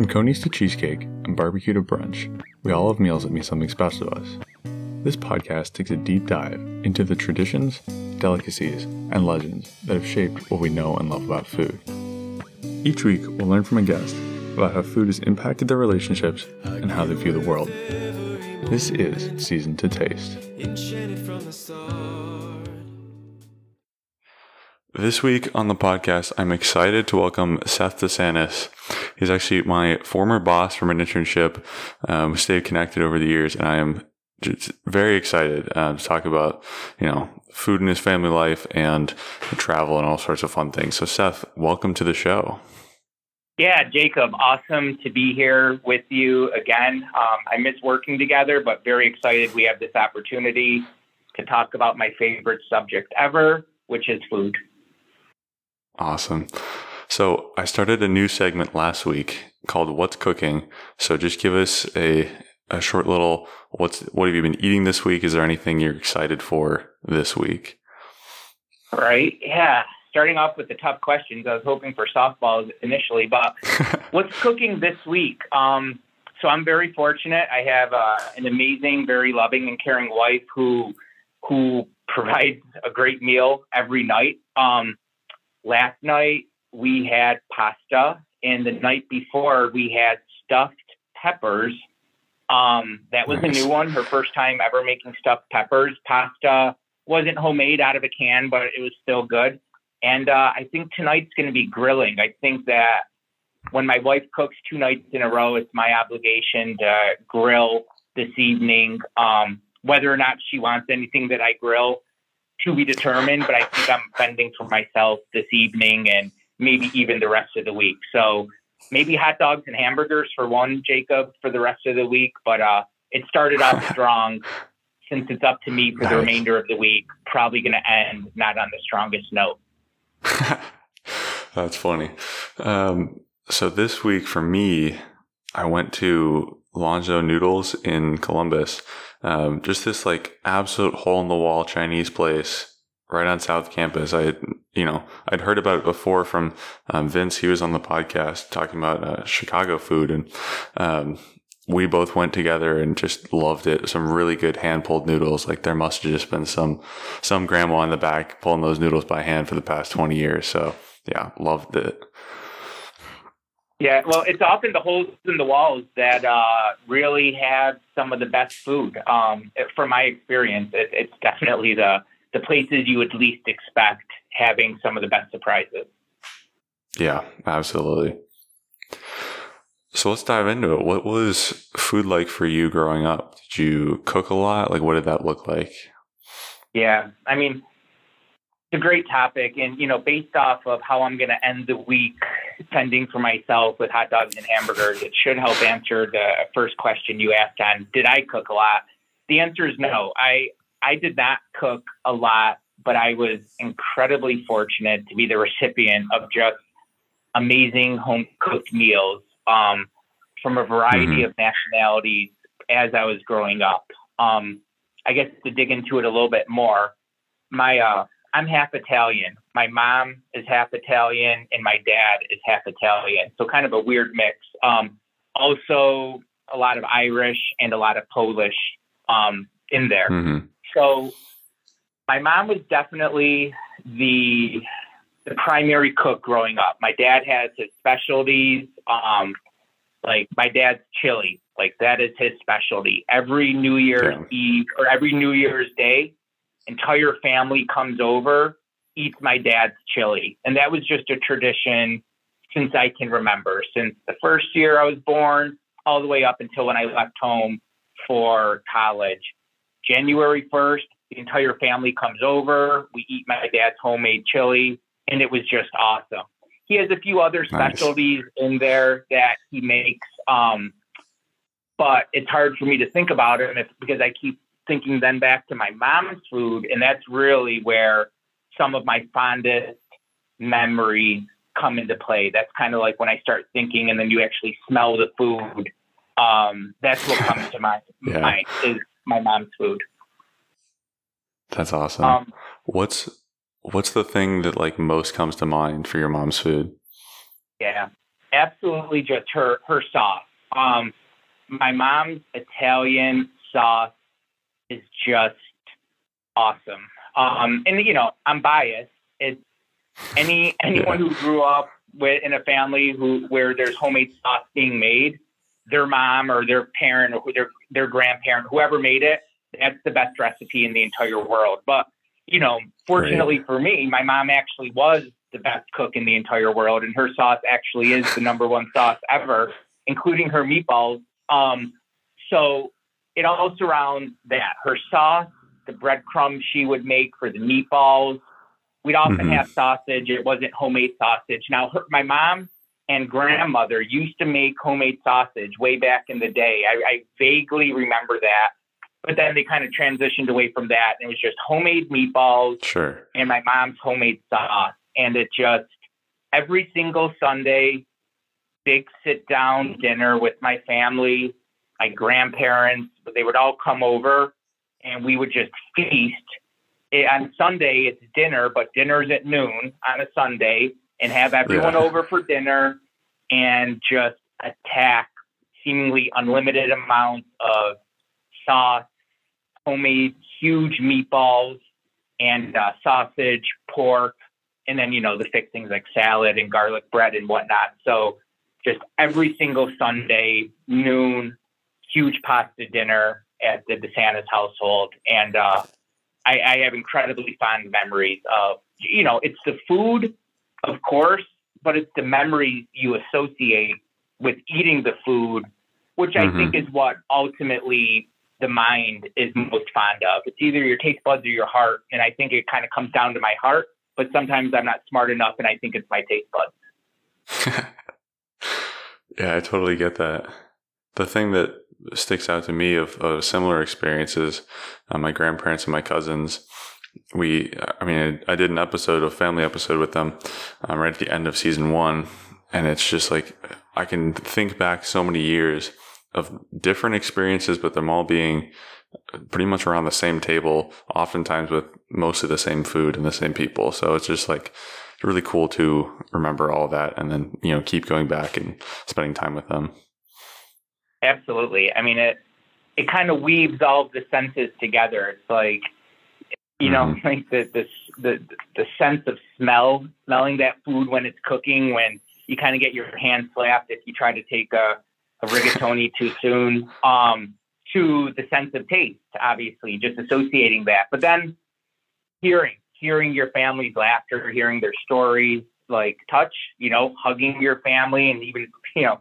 From coneys to cheesecake and barbecue to brunch, we all have meals that mean something special to us. This podcast takes a deep dive into the traditions, delicacies, and legends that have shaped what we know and love about food. Each week, we'll learn from a guest about how food has impacted their relationships and how they view the world. This is Season to Taste. This week on the podcast, I'm excited to welcome Seth DeSantis. He's actually my former boss from an internship. Um, we stayed connected over the years, and I am just very excited uh, to talk about, you know, food in his family life and travel and all sorts of fun things. So, Seth, welcome to the show. Yeah, Jacob, awesome to be here with you again. Um, I miss working together, but very excited we have this opportunity to talk about my favorite subject ever, which is food. Awesome. So I started a new segment last week called What's Cooking. So just give us a a short little what's what have you been eating this week? Is there anything you're excited for this week? Right. Yeah. Starting off with the tough questions, I was hoping for softballs initially, but what's cooking this week? Um, so I'm very fortunate. I have uh, an amazing, very loving and caring wife who who provides a great meal every night. Um, last night we had pasta, and the night before we had stuffed peppers. Um, that was nice. a new one. Her first time ever making stuffed peppers. Pasta wasn't homemade out of a can, but it was still good. And uh, I think tonight's going to be grilling. I think that when my wife cooks two nights in a row, it's my obligation to grill this evening. Um, whether or not she wants anything that I grill, to be determined, but I think I'm fending for myself this evening and maybe even the rest of the week. So maybe hot dogs and hamburgers for one, Jacob, for the rest of the week. But uh, it started off strong. Since it's up to me for nice. the remainder of the week, probably going to end not on the strongest note. That's funny. Um, so this week for me, I went to Lanzhou Noodles in Columbus um, just this like absolute hole in the wall Chinese place right on South Campus. I, you know, I'd heard about it before from um, Vince. He was on the podcast talking about uh, Chicago food, and um, we both went together and just loved it. Some really good hand pulled noodles. Like there must have just been some some grandma in the back pulling those noodles by hand for the past twenty years. So yeah, loved it. Yeah, well, it's often the holes in the walls that uh, really have some of the best food. Um, from my experience, it, it's definitely the the places you would least expect having some of the best surprises. Yeah, absolutely. So let's dive into it. What was food like for you growing up? Did you cook a lot? Like, what did that look like? Yeah, I mean, it's a great topic, and you know, based off of how I'm going to end the week tending for myself with hot dogs and hamburgers, it should help answer the first question you asked on did I cook a lot? The answer is no. I I did not cook a lot, but I was incredibly fortunate to be the recipient of just amazing home cooked meals um, from a variety mm-hmm. of nationalities as I was growing up. Um, I guess to dig into it a little bit more, my uh, I'm half Italian. My mom is half Italian, and my dad is half Italian. So kind of a weird mix. Um, also, a lot of Irish and a lot of Polish um, in there. Mm-hmm. So my mom was definitely the the primary cook growing up. My dad has his specialties. Um, like my dad's chili, like that is his specialty. Every New Year's yeah. Eve or every New Year's Day, entire family comes over, eats my dad's chili. And that was just a tradition since I can remember, since the first year I was born all the way up until when I left home for college. January 1st, the entire family comes over. We eat my dad's homemade chili, and it was just awesome. He has a few other specialties nice. in there that he makes, um, but it's hard for me to think about him if, because I keep thinking then back to my mom's food, and that's really where some of my fondest memories come into play. That's kind of like when I start thinking, and then you actually smell the food. Um, that's what comes to my yeah. mind is my mom's food. That's awesome. Um, what's what's the thing that like most comes to mind for your mom's food? Yeah. absolutely just her her sauce. Um, my mom's Italian sauce is just awesome. Um, and you know, I'm biased. It's any anyone who grew up with in a family who where there's homemade sauce being made, their mom or their parent or their their grandparent, whoever made it, that's the best recipe in the entire world. But you know, fortunately for me, my mom actually was the best cook in the entire world, and her sauce actually is the number one sauce ever, including her meatballs. Um, so it all surrounds that her sauce, the breadcrumbs she would make for the meatballs. We'd often mm-hmm. have sausage. It wasn't homemade sausage. Now, her, my mom and grandmother used to make homemade sausage way back in the day. I, I vaguely remember that. But then they kind of transitioned away from that. And it was just homemade meatballs sure. and my mom's homemade sauce. And it just, every single Sunday, big sit down dinner with my family, my grandparents, they would all come over and we would just feast. It, on Sunday, it's dinner, but dinner's at noon on a Sunday and have everyone yeah. over for dinner and just attack seemingly unlimited amounts of sauce, homemade huge meatballs, and uh, sausage, pork, and then you know the fixings like salad and garlic bread and whatnot. So just every single Sunday noon, huge pasta dinner at the DeSantis household, and uh, I, I have incredibly fond memories of you know it's the food, of course, but it's the memories you associate with eating the food, which mm-hmm. I think is what ultimately the mind is most fond of. It's either your taste buds or your heart. And I think it kind of comes down to my heart, but sometimes I'm not smart enough and I think it's my taste buds. yeah, I totally get that. The thing that sticks out to me of, of similar experiences, uh, my grandparents and my cousins, we, I mean, I, I, did an episode, a family episode with them um, right at the end of season one. And it's just like, I can think back so many years of different experiences, but them all being pretty much around the same table, oftentimes with mostly the same food and the same people. So it's just like really cool to remember all that and then, you know, keep going back and spending time with them. Absolutely. I mean, it, it kind of weaves all of the senses together. It's like, you know, mm-hmm. like the, the, the, the sense of smell, smelling that food when it's cooking, when you kind of get your hand slapped if you try to take a, a rigatoni too soon, um, to the sense of taste, obviously, just associating that. But then hearing, hearing your family's laughter, hearing their stories, like touch, you know, hugging your family and even, you know,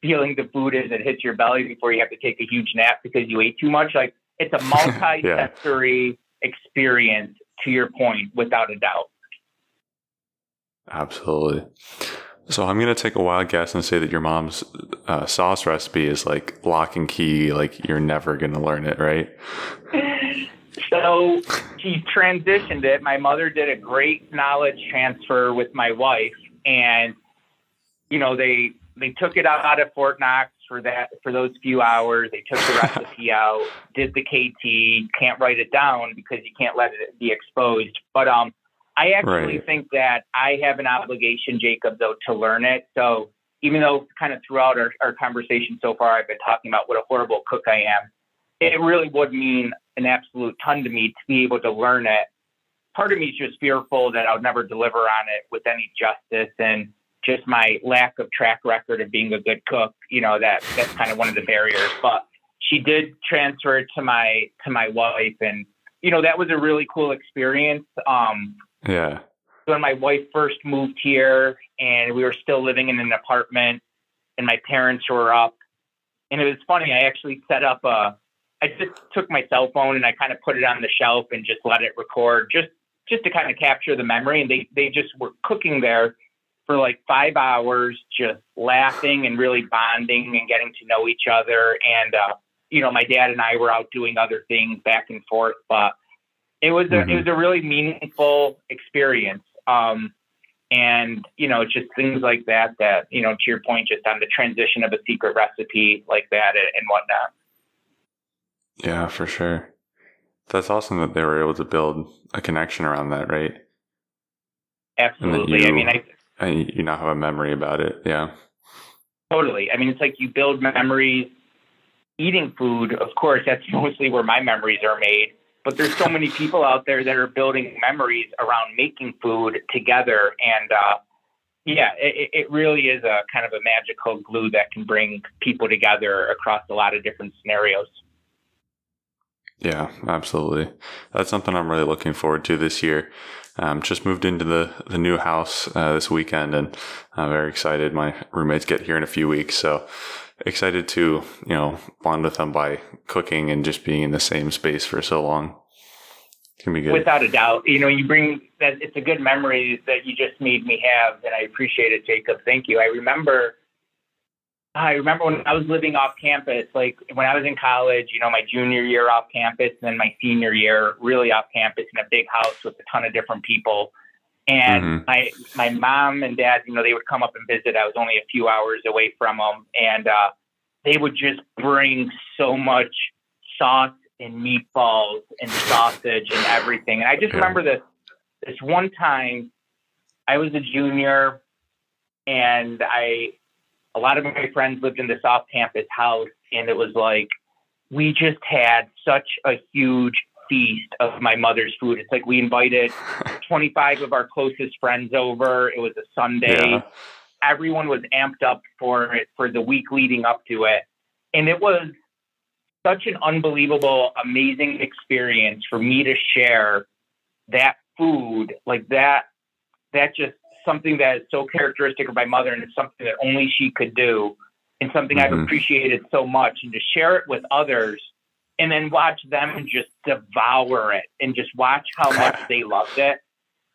feeling the food as it hits your belly before you have to take a huge nap because you ate too much. Like it's a multi-sensory yeah. experience to your point, without a doubt. Absolutely. So I'm gonna take a wild guess and say that your mom's uh, sauce recipe is like lock and key. Like you're never gonna learn it, right? So she transitioned it. My mother did a great knowledge transfer with my wife, and you know they they took it out of Fort Knox for that for those few hours. They took the recipe out, did the KT. Can't write it down because you can't let it be exposed. But um, I actually right. think that I have an obligation, Jacob, though, to learn it. So even though kind of throughout our, our conversation so far, I've been talking about what a horrible cook I am, it really would mean an absolute ton to me to be able to learn it. Part of me is just fearful that I'll never deliver on it with any justice and just my lack of track record of being a good cook. You know, that that's kind of one of the barriers. But she did transfer to my to my wife and you know that was a really cool experience um yeah. When my wife first moved here and we were still living in an apartment and my parents were up. And it was funny, I actually set up a I just took my cell phone and I kind of put it on the shelf and just let it record just just to kind of capture the memory and they they just were cooking there for like 5 hours just laughing and really bonding and getting to know each other and uh you know my dad and I were out doing other things back and forth but it was a, mm-hmm. it was a really meaningful experience. Um, and you know, just things like that. That you know, to your point, just on the transition of a secret recipe like that and, and whatnot. Yeah, for sure. That's awesome that they were able to build a connection around that, right? Absolutely. You, I mean, I and you now have a memory about it. Yeah. Totally. I mean, it's like you build memories. Eating food, of course, that's mostly where my memories are made. But there's so many people out there that are building memories around making food together. And uh, yeah, it, it really is a kind of a magical glue that can bring people together across a lot of different scenarios. Yeah, absolutely. That's something I'm really looking forward to this year. Um, just moved into the, the new house uh, this weekend and I'm very excited. My roommates get here in a few weeks. So excited to, you know, bond with them by cooking and just being in the same space for so long. It's gonna be good. Without a doubt. You know, you bring that it's a good memory that you just made me have and I appreciate it, Jacob. Thank you. I remember I remember when I was living off campus, like when I was in college, you know, my junior year off campus, and then my senior year really off campus in a big house with a ton of different people. And mm-hmm. my my mom and dad, you know, they would come up and visit. I was only a few hours away from them, and uh, they would just bring so much sauce and meatballs and sausage and everything. And I just yeah. remember this this one time, I was a junior, and I a lot of my friends lived in this off campus house, and it was like we just had such a huge feast of my mother's food. It's like we invited 25 of our closest friends over. It was a Sunday. Yeah. Everyone was amped up for it for the week leading up to it. And it was such an unbelievable, amazing experience for me to share that food, like that, that just something that is so characteristic of my mother and it's something that only she could do and something mm-hmm. I've appreciated so much and to share it with others and then watch them just devour it and just watch how much they loved it.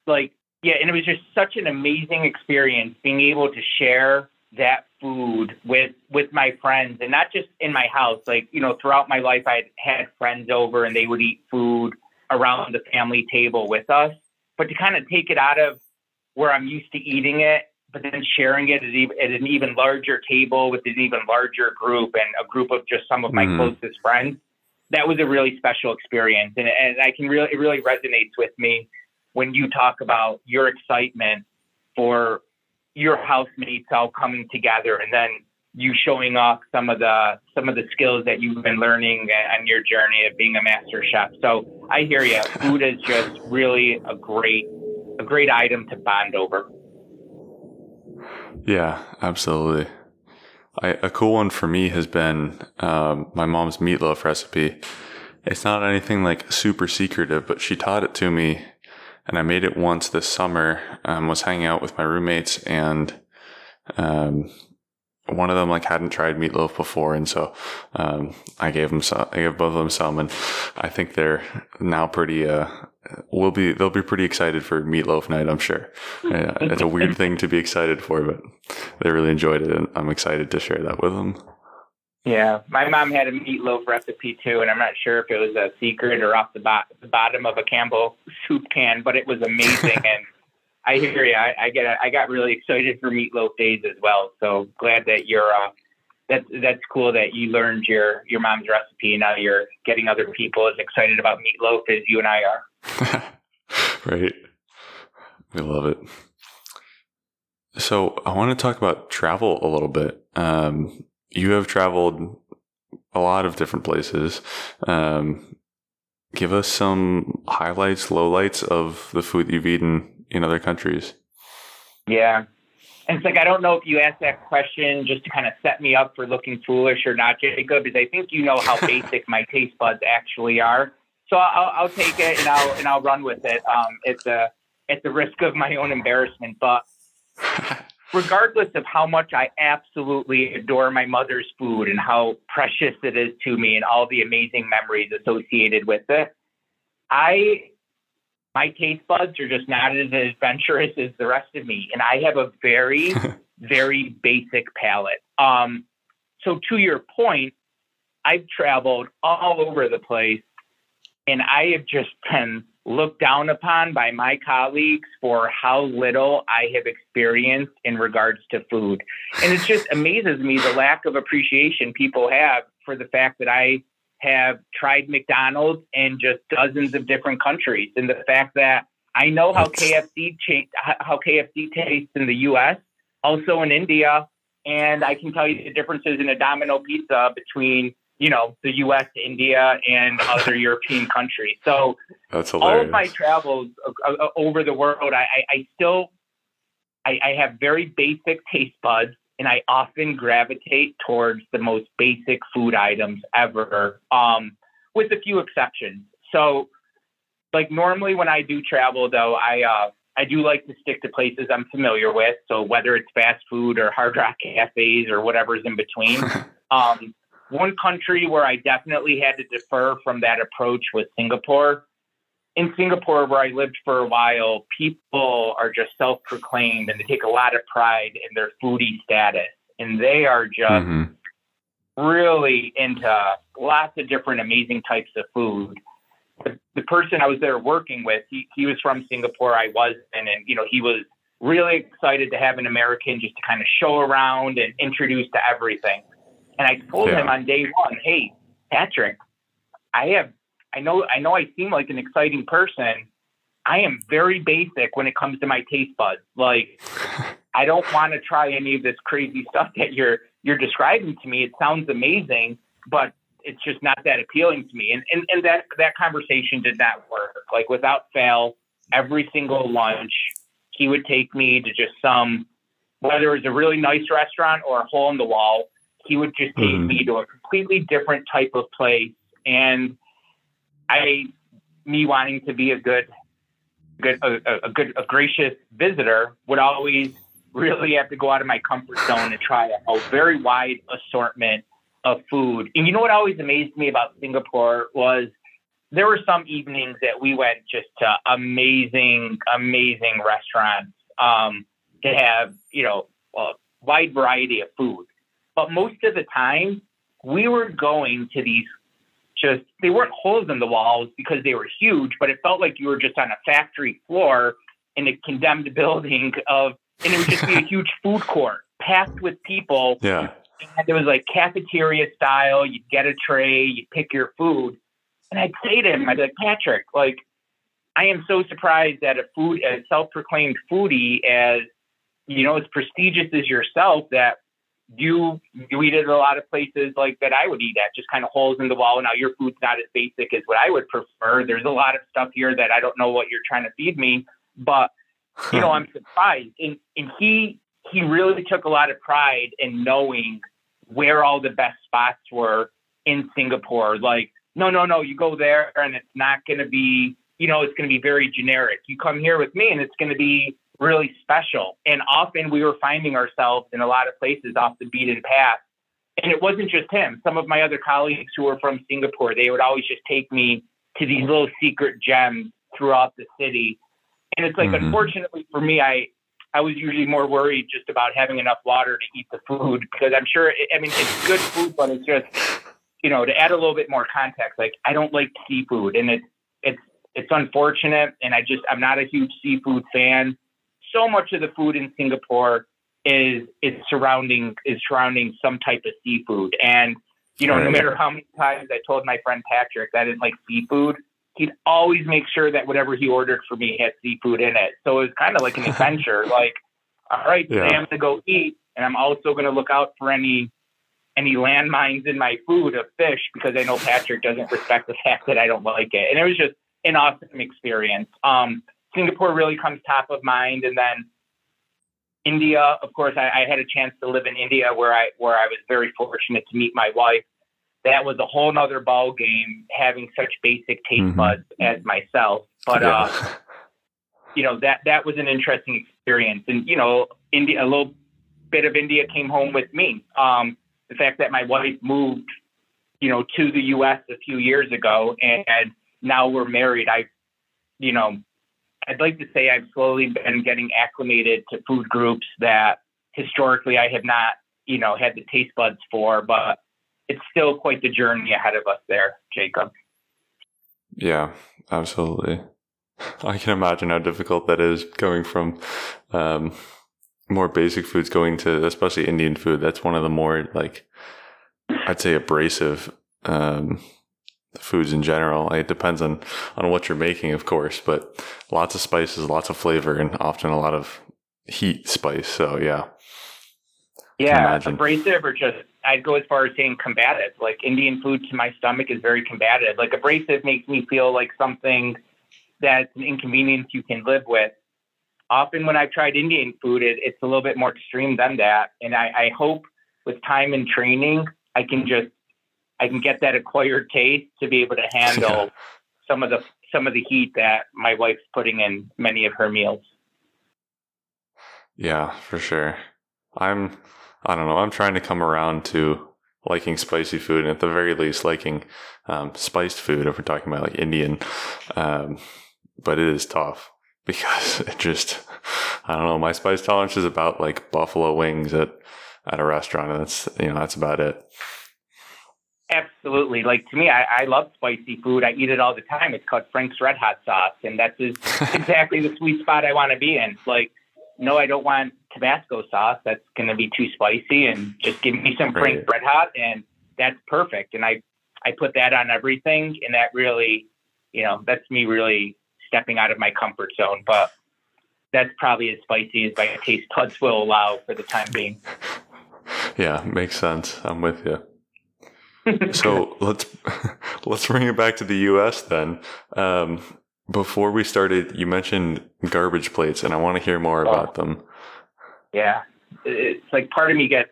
Like, yeah, and it was just such an amazing experience being able to share that food with with my friends and not just in my house like you know throughout my life i had friends over and they would eat food around the family table with us but to kind of take it out of where I'm used to eating it, but then sharing it at, an even larger table with an even larger group and a group of just some of my mm-hmm. closest friends. That was a really special experience, and and I can really it really resonates with me when you talk about your excitement for your housemates all coming together, and then you showing off some of the some of the skills that you've been learning on your journey of being a master chef. So I hear you. Food is just really a great a great item to bond over. Yeah, absolutely. I, a cool one for me has been um, my mom's meatloaf recipe. It's not anything like super secretive, but she taught it to me, and I made it once this summer. Um, was hanging out with my roommates, and um, one of them like hadn't tried meatloaf before, and so um, I gave them some. I gave both of them some, and I think they're now pretty. Uh, will be they'll be pretty excited for meatloaf night. I'm sure. Uh, it's a weird thing to be excited for, but they really enjoyed it, and I'm excited to share that with them. Yeah, my mom had a meatloaf recipe too, and I'm not sure if it was a secret or off the, bo- the bottom of a Campbell soup can, but it was amazing and I hear you. I, I get. I got really excited for meatloaf days as well. So glad that you're. Uh, that's that's cool that you learned your your mom's recipe. And now you're getting other people as excited about meatloaf as you and I are. right. We love it. So I want to talk about travel a little bit. Um, you have traveled a lot of different places. Um, give us some highlights, lowlights of the food you've eaten in other countries. Yeah. And it's like, I don't know if you asked that question just to kind of set me up for looking foolish or not, Jacob, because I think you know how basic my taste buds actually are. So I'll, I'll take it and I'll, and I'll run with it um, at, the, at the risk of my own embarrassment. But regardless of how much I absolutely adore my mother's food and how precious it is to me and all the amazing memories associated with it, I my taste buds are just not as adventurous as the rest of me. And I have a very, very basic palate. Um, so to your point, I've traveled all over the place and I have just been looked down upon by my colleagues for how little I have experienced in regards to food. And it just amazes me the lack of appreciation people have for the fact that I have tried McDonald's in just dozens of different countries, and the fact that I know how KFC cha- how KFC tastes in the U.S., also in India, and I can tell you the differences in a Domino pizza between you know the U.S., India, and other European countries. So That's hilarious. all of my travels over the world, I, I, I still I, I have very basic taste buds, and I often gravitate towards the most basic food items ever, um, with a few exceptions. So, like normally when I do travel, though, I uh, I do like to stick to places I'm familiar with. So whether it's fast food or hard rock cafes or whatever's in between. um, one country where I definitely had to defer from that approach was Singapore. In Singapore, where I lived for a while, people are just self proclaimed and they take a lot of pride in their foodie status. And they are just Mhm. really into lots of different amazing types of food. The, the person I was there working with, he, he was from Singapore, I wasn't, and you know he was really excited to have an American just to kind of show around and introduce to everything. And I told Yeah. him on day one, "Hey, Patrick, I have, I know, I know, I seem like an exciting person. I am very basic when it comes to my taste buds. Like, I don't want to try any of this crazy stuff that you're you're describing to me. It sounds amazing, but it's just not that appealing to me. And and, and that that conversation did not work. Like without fail, every single lunch, he would take me to just some whether it was a really nice restaurant or a hole in the wall, he would just take Mhm. me to a completely different type of place. And I me wanting to be a good good a, a- good a gracious visitor would always really have to go out of my comfort zone and try a, a very wide assortment of food. And you know what always amazed me about Singapore was there were some evenings that we went just to amazing, amazing restaurants um, to have, you know, a wide variety of food. But most of the time, we were going to these just, they weren't holes in the walls because they were huge, but it felt like you were just on a factory floor in a condemned building of, and it would just be a huge food court packed with people Yeah. and it was like cafeteria style. You'd get a tray, you'd pick your food. And I'd say to him, I'd be like, Patrick, like, I am so surprised that a food, a self-proclaimed foodie, as you know, as prestigious as yourself, that you you eat at a lot of places like that I would eat at, just kind of holes in the wall. Now your food's not as basic as what I would prefer. There's a lot of stuff here that I don't know what you're trying to feed me, but you know, I'm surprised. And and he he really took a lot of pride in knowing where all the best spots were in Singapore. Like, no, no, no, you go there and it's not going to be, you know, it's going to be very generic. You come here with me and it's going to be really special. And often we were finding ourselves in a lot of places off the beaten path. And it wasn't just him. Some of my other colleagues who were from Singapore, they would always just take me to these little secret gems throughout the city. And it's like, Mhm. unfortunately for me, I, I was usually more worried just about having enough water to eat the food because I'm sure, I mean, it's good food, but it's just, you know, to add a little bit more context, like I don't like seafood and it's, it's, it's unfortunate. And I just, I'm not a huge seafood fan. So much of the food in Singapore is, is surrounding, is surrounding some type of seafood. And, you know, no matter how many times I told my friend Patrick that I didn't like seafood, he'd always make sure that whatever he ordered for me had seafood in it. So it was kind of like an adventure. like, all right, today I'm gonna go eat, and I'm also gonna look out for any any landmines in my food of fish because I know Patrick doesn't respect the fact that I don't like it. And it was just an awesome experience. Um, Singapore really comes top of mind, and then India. Of course, I, I had a chance to live in India where I where I was very fortunate to meet my wife. That was a whole nother ball game having such basic taste Mhm. buds as myself. But yeah. uh, you know that that was an interesting experience, and you know, India a little bit of India came home with me. Um, the fact that my wife moved, you know, to the U.S. a few years ago, and now we're married. I, you know, I'd like to say I've slowly been getting acclimated to food groups that historically I have not, you know, had the taste buds for, but it's still quite the journey ahead of us there, Jacob. Yeah, absolutely. I can imagine how difficult that is going from um, more basic foods going to especially Indian food. That's one of the more like I'd say abrasive um, foods in general. It depends on on what you're making, of course, but lots of spices, lots of flavor, and often a lot of heat spice. So yeah, Yeah, abrasive or just I'd go as far as saying combative. Like Indian food to my stomach is very combative. Like abrasive makes me feel like something that's an inconvenience you can live with. Often when I've tried Indian food, it, it's a little bit more extreme than that. And I, I hope with time and training, I can just I can get that acquired taste to be able to handle some of the some of the heat that my wife's putting in many of her meals. Yeah, for sure. I'm I don't know. I'm trying to come around to liking spicy food, and at the very least, liking um, spiced food. If we're talking about like Indian, um, but it is tough because it just I don't know. My spice tolerance is about like buffalo wings at at a restaurant, and that's you know that's about it. Absolutely. Like to me, I, I love spicy food. I eat it all the time. It's called Frank's Red Hot sauce, and that's exactly the sweet spot I want to be in. Like, no, I don't want Tabasco sauce. That's going to be too spicy, and just give me some right. Frank's Red Hot, and that's perfect. And I, I put that on everything, and that really, you know, that's me really stepping out of my comfort zone. But that's probably as spicy as my taste buds will allow for the time being. Yeah, makes sense. I'm with you so let's let's bring it back to the U.S. then. Um, before we started, you mentioned garbage plates, and I want to hear more oh. about them. Yeah, it's like part of me gets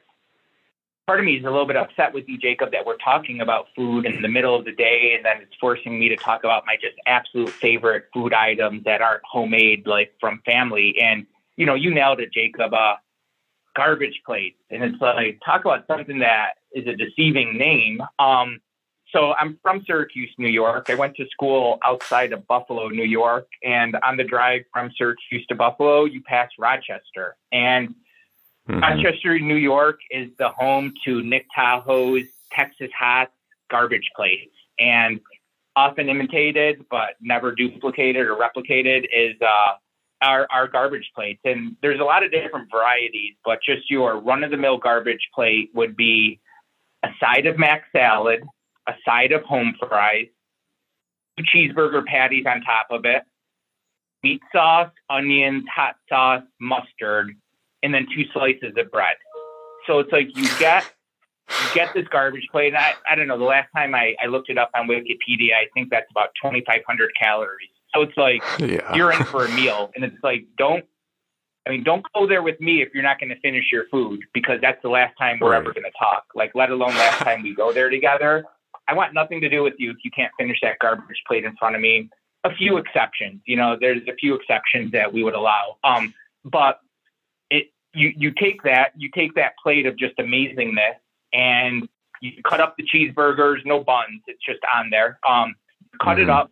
part of me is a little bit upset with you, Jacob, that we're talking about food in the middle of the day, and then it's forcing me to talk about my just absolute favorite food items that aren't homemade, like from family. And you know, you nailed it, Jacob. Uh, garbage plates, and it's like talk about something that is a deceiving name. Um, so I'm from Syracuse, New York. I went to school outside of Buffalo, New York, and on the drive from Syracuse to Buffalo, you pass Rochester, and mm-hmm. Rochester, New York, is the home to Nick Tahou's Texas Hot garbage plates, and often imitated but never duplicated or replicated is uh, our, our garbage plates. And there's a lot of different varieties, but just your run of the mill garbage plate would be a side of mac salad, a side of home fries, two cheeseburger patties on top of it, meat sauce, onions, hot sauce, mustard, and then two slices of bread. So it's like you get get this garbage plate. I, I don't know. The last time I, I looked it up on Wikipedia, I think that's about 2,500 calories. So it's like yeah. you're in for a meal, and it's like don't. I mean, don't go there with me if you're not going to finish your food because that's the last time we're right. ever going to talk. Like, let alone last time we go there together. I want nothing to do with you if you can't finish that garbage plate in front of me. A few exceptions, you know, there's a few exceptions that we would allow. Um, but it, you, you take that, you take that plate of just amazingness and you cut up the cheeseburgers, no buns. It's just on there. Um, cut mm-hmm. it up,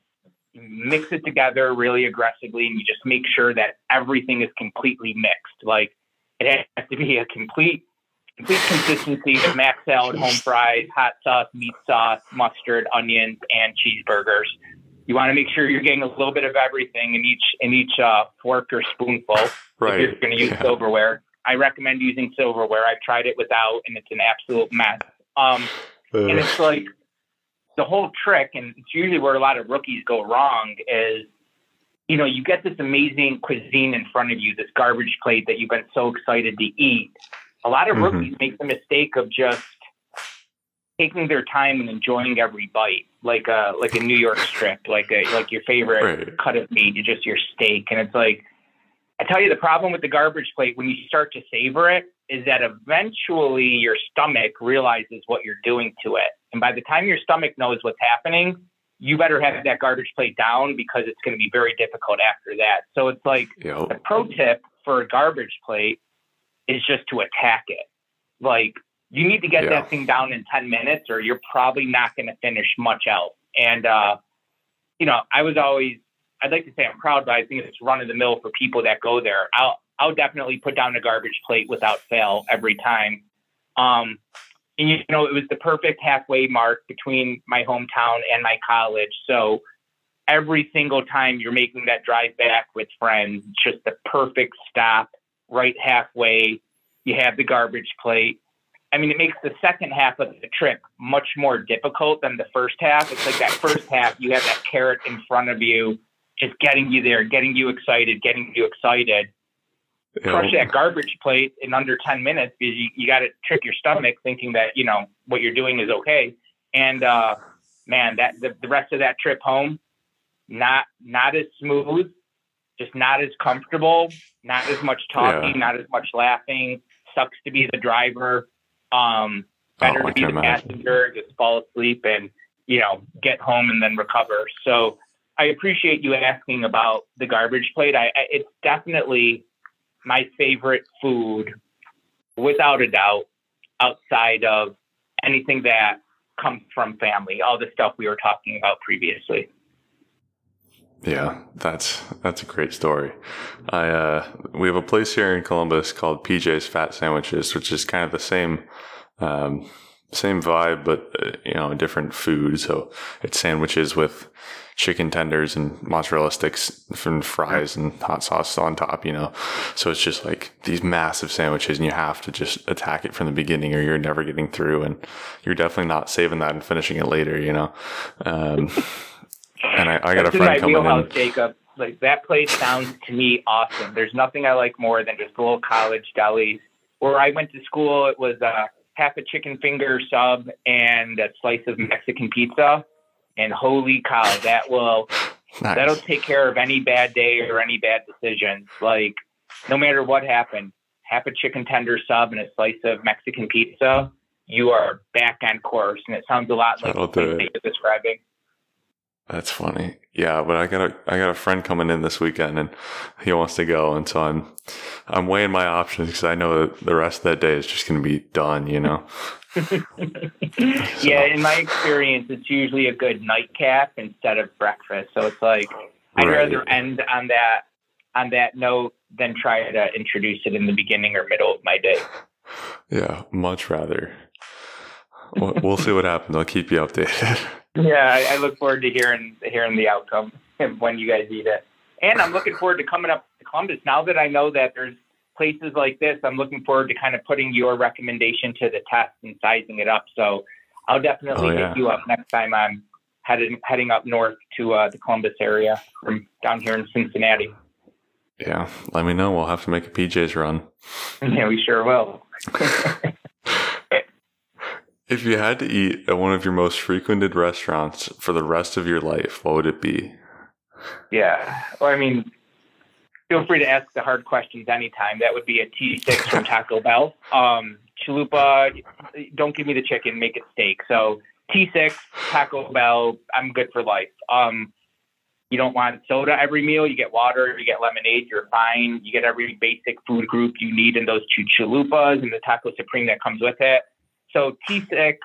mix it together really aggressively and you just make sure that everything is completely mixed. Like it has to be a complete complete consistency of mac salad, home fries, hot sauce, meat sauce, mustard, onions, and cheeseburgers. You want to make sure you're getting a little bit of everything in each in each uh, fork or spoonful. Right. If you're going to use yeah. silverware, I recommend using silverware. I've tried it without, and it's an absolute mess. Um. And it's like the whole trick, and it's usually where a lot of rookies go wrong, is you know, you get this amazing cuisine in front of you, this garbage plate that you've been so excited to eat. A lot of mm-hmm. rookies make the mistake of just taking their time and enjoying every bite, like a like a New York strip, like a like your favorite right. cut of meat, just your steak, and it's like I tell you, the problem with the garbage plate when you start to savor it is that eventually your stomach realizes what you're doing to it. And by the time your stomach knows what's happening, you better have that garbage plate down because it's going to be very difficult after that. So it's like yep. the pro tip for a garbage plate is just to attack it. Like you need to get yeah. that thing down in 10 minutes or you're probably not going to finish much else. And, uh, you know, I was always I'd like to say I'm proud, but I think it's run of the mill for people that go there. I'll I'll definitely put down a garbage plate without fail every time. Um, and you know, it was the perfect halfway mark between my hometown and my college. So every single time you're making that drive back with friends, it's just the perfect stop right halfway. You have the garbage plate. I mean, it makes the second half of the trip much more difficult than the first half. It's like that first half, you have that carrot in front of you just getting you there, getting you excited, getting you excited. crush that garbage plate in under 10 minutes because you, you got to trick your stomach thinking that, you know, what you're doing is okay. And, uh, man, that the, the rest of that trip home, not, not as smooth, just not as comfortable, not as much talking, yeah. not as much laughing. Sucks to be the driver. Um, better oh, to be the passenger, just fall asleep and, you know, get home and then recover. So I appreciate you asking about the garbage plate. I, I it's definitely my favorite food, without a doubt, outside of anything that comes from family, all the stuff we were talking about previously. Yeah, that's that's a great story. I uh, we have a place here in Columbus called PJ's Fat Sandwiches, which is kind of the same um, same vibe, but uh, you know, different food. So it's sandwiches with chicken tenders and mozzarella sticks and fries and hot sauce on top, you know. So it's just like these massive sandwiches and you have to just attack it from the beginning or you're never getting through and you're definitely not saving that and finishing it later, you know. Um, and I, I got a friend coming in. Jacob. Like that place sounds to me awesome. There's nothing I like more than just little college delis. Where I went to school, it was uh, half a chicken finger sub and a slice of Mexican pizza and holy cow, that will nice. that'll take care of any bad day or any bad decisions. Like no matter what happened, half a chicken tender sub and a slice of Mexican pizza, you are back on course. And it sounds a lot like what you're describing. That's funny. Yeah, but I got a I got a friend coming in this weekend, and he wants to go, and so I'm I'm weighing my options because I know that the rest of that day is just going to be done. You know. Yeah, in my experience, it's usually a good nightcap instead of breakfast. So it's like I'd right. rather end on that on that note than try to introduce it in the beginning or middle of my day. Yeah, much rather. we'll see what happens. I'll keep you updated. Yeah, I, I, look forward to hearing hearing the outcome when you guys eat it. And I'm looking forward to coming up to Columbus. Now that I know that there's places like this, I'm looking forward to kind of putting your recommendation to the test and sizing it up. So I'll definitely oh, yeah. hit you up next time I'm heading heading up north to uh, the Columbus area from down here in Cincinnati. Yeah, let me know. We'll have to make a PJ's run. Yeah, we sure will. If you had to eat at one of your most frequented restaurants for the rest of your life, what would it be? Yeah. Well, I mean, feel free to ask the hard questions anytime. That would be a T6 from Taco Bell. Um, chalupa, don't give me the chicken, make it steak. So T6, Taco Bell, I'm good for life. Um, you don't want soda every meal. You get water, you get lemonade, you're fine. You get every basic food group you need in those two chalupas and the taco supreme that comes with it. So T6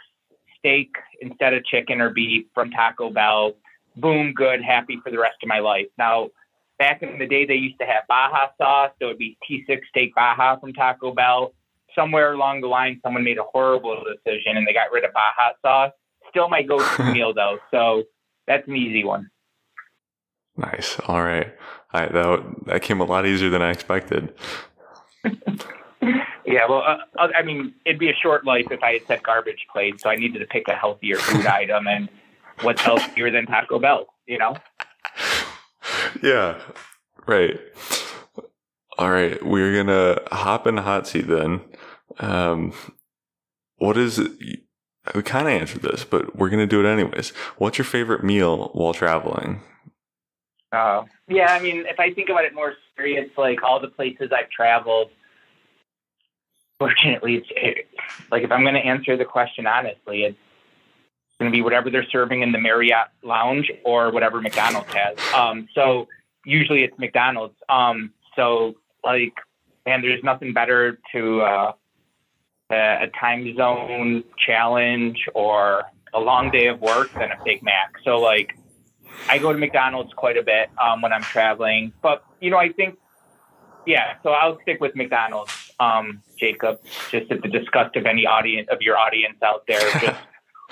steak instead of chicken or beef from Taco Bell. Boom, good, happy for the rest of my life. Now, back in the day, they used to have Baja sauce. So it would be T6 steak Baja from Taco Bell. Somewhere along the line, someone made a horrible decision and they got rid of Baja sauce. Still my go-to meal though, so that's an easy one. Nice. All right. I, that that came a lot easier than I expected. Yeah, well, uh, uh, I mean, it'd be a short life if I had said garbage plate, so I needed to pick a healthier food item, and what's healthier than Taco Bell, you know? Yeah, right. All right, we're gonna hop in the hot seat then. Um, what is? We kind of answered this, but we're gonna do it anyways. What's your favorite meal while traveling? Oh, yeah. I mean, if I think about it more serious, like all the places I've traveled fortunately, it, like if I'm going to answer the question honestly, it's going to be whatever they're serving in the Marriott lounge or whatever McDonald's has. Um, so usually it's McDonald's. Um, so like, and there's nothing better to uh, a, time zone challenge or a long day of work than a Big Mac. So like, I go to McDonald's quite a bit um, when I'm traveling, but you know, I think yeah, so I'll stick with McDonald's, um, Jacob, just at the disgust of any audience of your audience out there. Just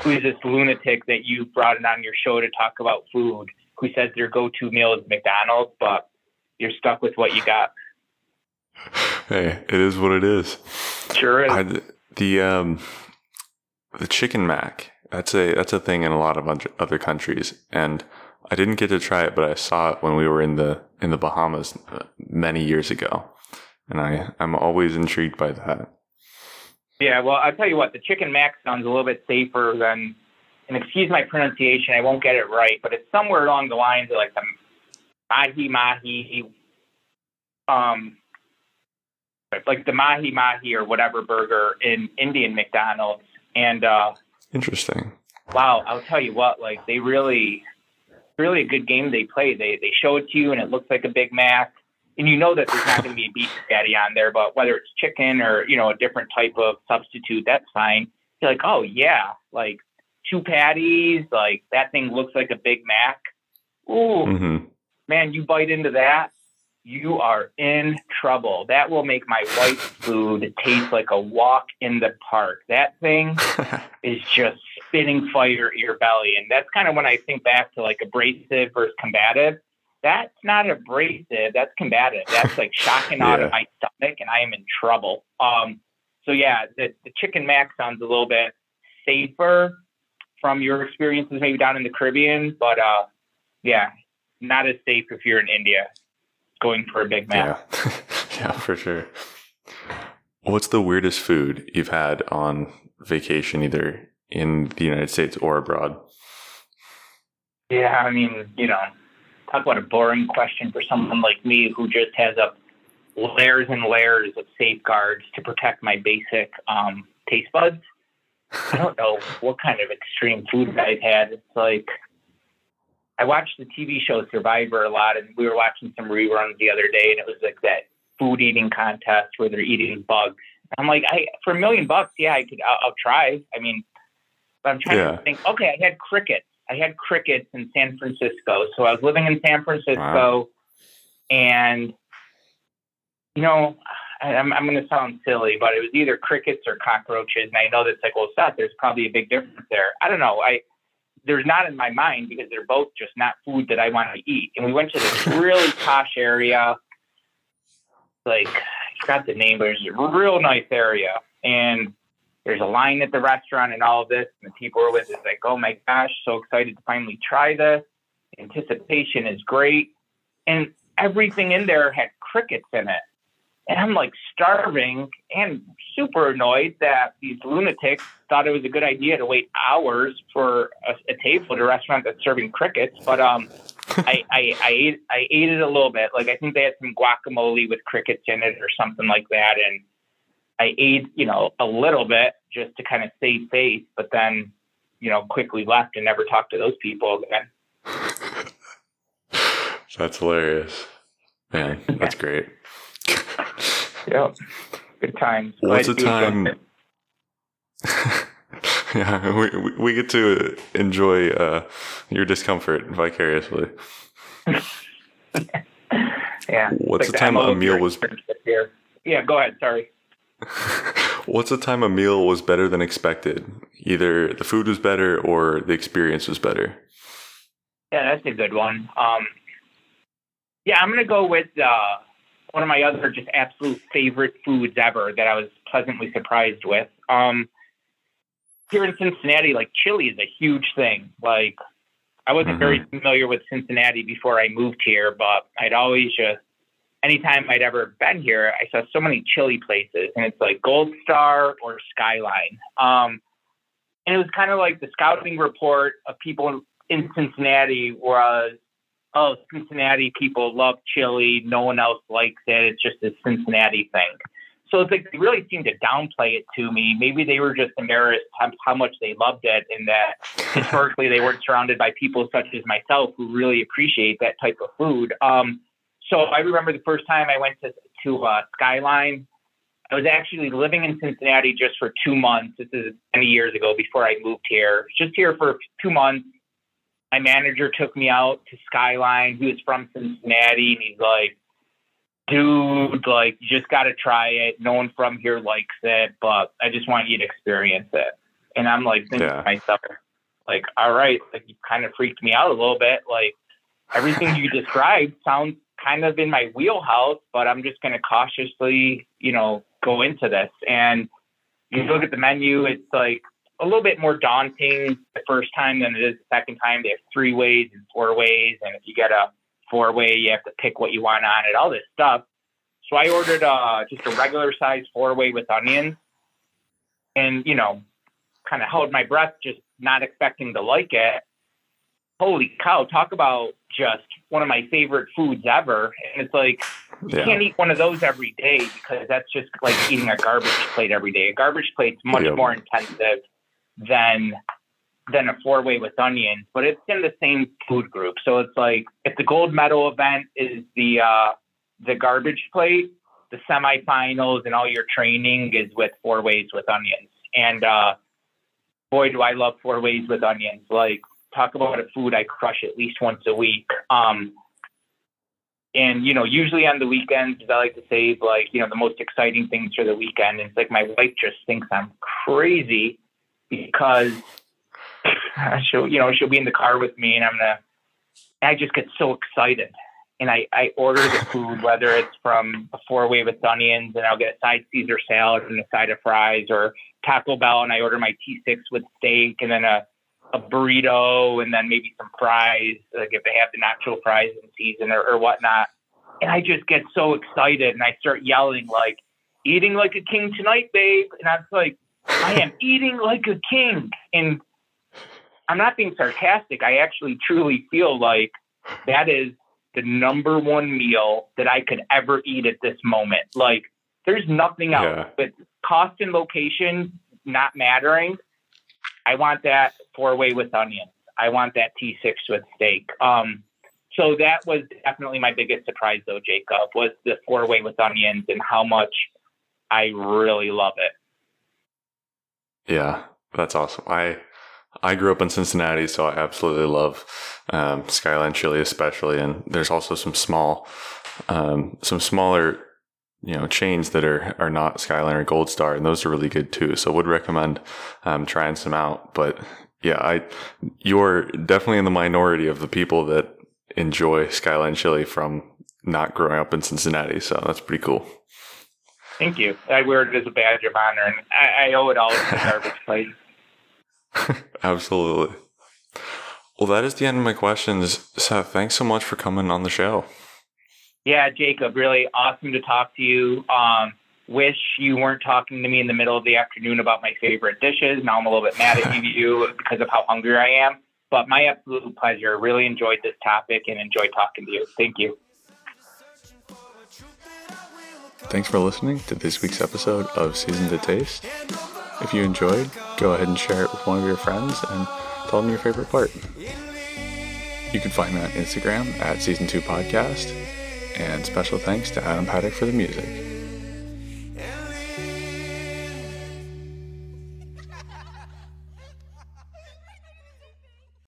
who's this lunatic that you brought in on your show to talk about food? Who says their go-to meal is McDonald's, but you're stuck with what you got. Hey, it is what it is. Sure is. I, the um, the chicken mac. That's a that's a thing in a lot of other countries, and I didn't get to try it, but I saw it when we were in the in the Bahamas uh, many years ago, and I I'm always intrigued by that. Yeah, well, I'll tell you what, the chicken mac sounds a little bit safer than, and excuse my pronunciation, I won't get it right, but it's somewhere along the lines of like the mahi mahi, um, like the mahi mahi or whatever burger in Indian McDonald's. And uh, interesting. Wow, I'll tell you what, like they really, really a good game they play. They they show it to you and it looks like a Big Mac and you know that there's not going to be a beef patty on there, but whether it's chicken or you know a different type of substitute, that's fine. You're like, oh yeah, like two patties, like that thing looks like a Big Mac. Ooh, mm-hmm. man, you bite into that, you are in trouble. That will make my wife's food taste like a walk in the park. That thing is just spitting fire at your belly, and that's kind of when I think back to like abrasive versus combative that's not abrasive. That's combative. That's like shocking yeah. out of my stomach, and I am in trouble. Um, so yeah, the, the chicken mac sounds a little bit safer from your experiences, maybe down in the Caribbean, but uh, yeah, not as safe if you're in India going for a Big Mac. Yeah, yeah, for sure. What's the weirdest food you've had on vacation, either in the United States or abroad? Yeah, I mean, you know, talk about a boring question for someone like me who just has up layers and layers of safeguards to protect my basic um, taste buds. I don't know what kind of extreme food I've had. It's like I watched the TV show Survivor a lot, and we were watching some reruns the other day, and it was like that food eating contest where they're eating bugs. I'm like, I for a million bucks, yeah, I could, I'll, I'll try. I mean, but I'm trying yeah. to think. Okay, I had crickets. I had crickets in San Francisco. So I was living in San Francisco wow. and, you know, I, I'm, I'm going to sound silly, but it was either crickets or cockroaches. And I know that's like, well, Seth, there's probably a big difference there. I don't know. I, there's not in my mind because they're both just not food that I want to eat. And we went to this really posh area, like I forgot the name, but it was a real nice area. And there's a line at the restaurant and all of this, and the people are with us like, oh my gosh, so excited to finally try this. Anticipation is great. And everything in there had crickets in it. And I'm like starving and super annoyed that these lunatics thought it was a good idea to wait hours for a, a table at a restaurant that's serving crickets. But um, I, I, I ate I ate it a little bit. Like I think they had some guacamole with crickets in it or something like that. And I ate, you know, a little bit just to kind of save face, but then, you know, quickly left and never talked to those people again. that's hilarious. Man, that's great. yep. Good times. What's a time? yeah, we, we get to enjoy uh, your discomfort vicariously. yeah. What's like the time a meal was? Yeah, go ahead. Sorry. What's the time a meal was better than expected? Either the food was better or the experience was better. Yeah, that's a good one. Um, yeah, I'm gonna go with uh, one of my other just absolute favorite foods ever that I was pleasantly surprised with. Um, here in Cincinnati, like chili is a huge thing. Like I wasn't mm-hmm. very familiar with Cincinnati before I moved here, but I'd always just anytime I'd ever been here, I saw so many chili places, and it's like Gold Star or Skyline. Um, and it was kind of like the scouting report of people in Cincinnati was, oh, Cincinnati people love chili, no one else likes it. It's just a Cincinnati thing. So it's like they really seemed to downplay it to me. Maybe they were just embarrassed how, much they loved it, and that historically they weren't surrounded by people such as myself who really appreciate that type of food. Um, so I remember the first time I went to to uh, Skyline. I was actually living in Cincinnati just for two months. This is many years ago before I moved here. Just here for two months. My manager took me out to Skyline. He was from Cincinnati, and he's like, "Dude, like, you just got to try it. No one from here likes it, but I just want you to experience it." And I'm like thinking yeah. to myself, like, "All right, like, you kind of freaked me out a little bit. Like, everything you described sounds kind of in my wheelhouse, but I'm just going to cautiously, you know, go into this. And you look at the menu, it's like a little bit more daunting the first time than it is the second time. They have three ways and four ways. And if you get a four way, you have to pick what you want on it, all this stuff. So I ordered uh, just a regular size four way with onions, and you know, kind of held my breath, just not expecting to like it. Holy cow! Talk about just one of my favorite foods ever. And it's like you Yeah. can't eat one of those every day because that's just like eating a garbage plate every day. A garbage plate's much Yep. more intensive than than a four way with onions, but it's in the same food group. So it's like if the gold medal event is the uh, the garbage plate, the semifinals and all your training is with four ways with onions. And uh, boy, do I love four ways with onions! Like talk about a food I crush at least once a week. Um, and you know, usually on the weekends, I like to save like you know the most exciting things for the weekend. And it's like my wife just thinks I'm crazy because she'll you know she'll be in the car with me, and I'm gonna. I just get so excited, and I I order the food whether it's from a four way with onions, and I'll get a side Caesar salad and a side of fries, or Taco Bell, and I order my T6 with steak, and then a a burrito and then maybe some fries, like if they have the natural fries in season or, or whatnot. And I just get so excited and I start yelling like, eating like a king tonight, babe. And I was like, I am eating like a king. And I'm not being sarcastic. I actually truly feel like that is the number one meal that I could ever eat at this moment. Like there's nothing else, Yeah. but cost and location not mattering. I want that four way with onions. I want that T6 with steak. Um, so that was definitely my biggest surprise, though, Jacob, was the four way with onions and how much I really love it. Yeah, that's awesome. I I grew up in Cincinnati, so I absolutely love um, Skyline chili, especially. And there's also some small, um, some smaller, you know, chains that are are not Skyline or Gold Star, and those are really good too. So would recommend um, trying some out. But yeah, I you're definitely in the minority of the people that enjoy Skyline chili from not growing up in Cincinnati. So that's pretty cool. Thank you. I wear it as a badge of honor, and I, I owe it all to the garbage plate. Absolutely. Well, that is the end of my questions. Seth, thanks so much for coming on the show. Yeah, Jacob, really awesome to talk to you. Um, wish you weren't talking to me in the middle of the afternoon about my favorite dishes. Now I'm a little bit mad at you because of how hungry I am. But my absolute pleasure. Really enjoyed this topic and enjoyed talking to you. Thank you. Thanks for listening to this week's episode of Season to Taste. If you enjoyed, go ahead and share it with one of your friends and tell them your favorite part. You can find me on Instagram at Season 2 Podcast. And special thanks to Adam Paddock for the music.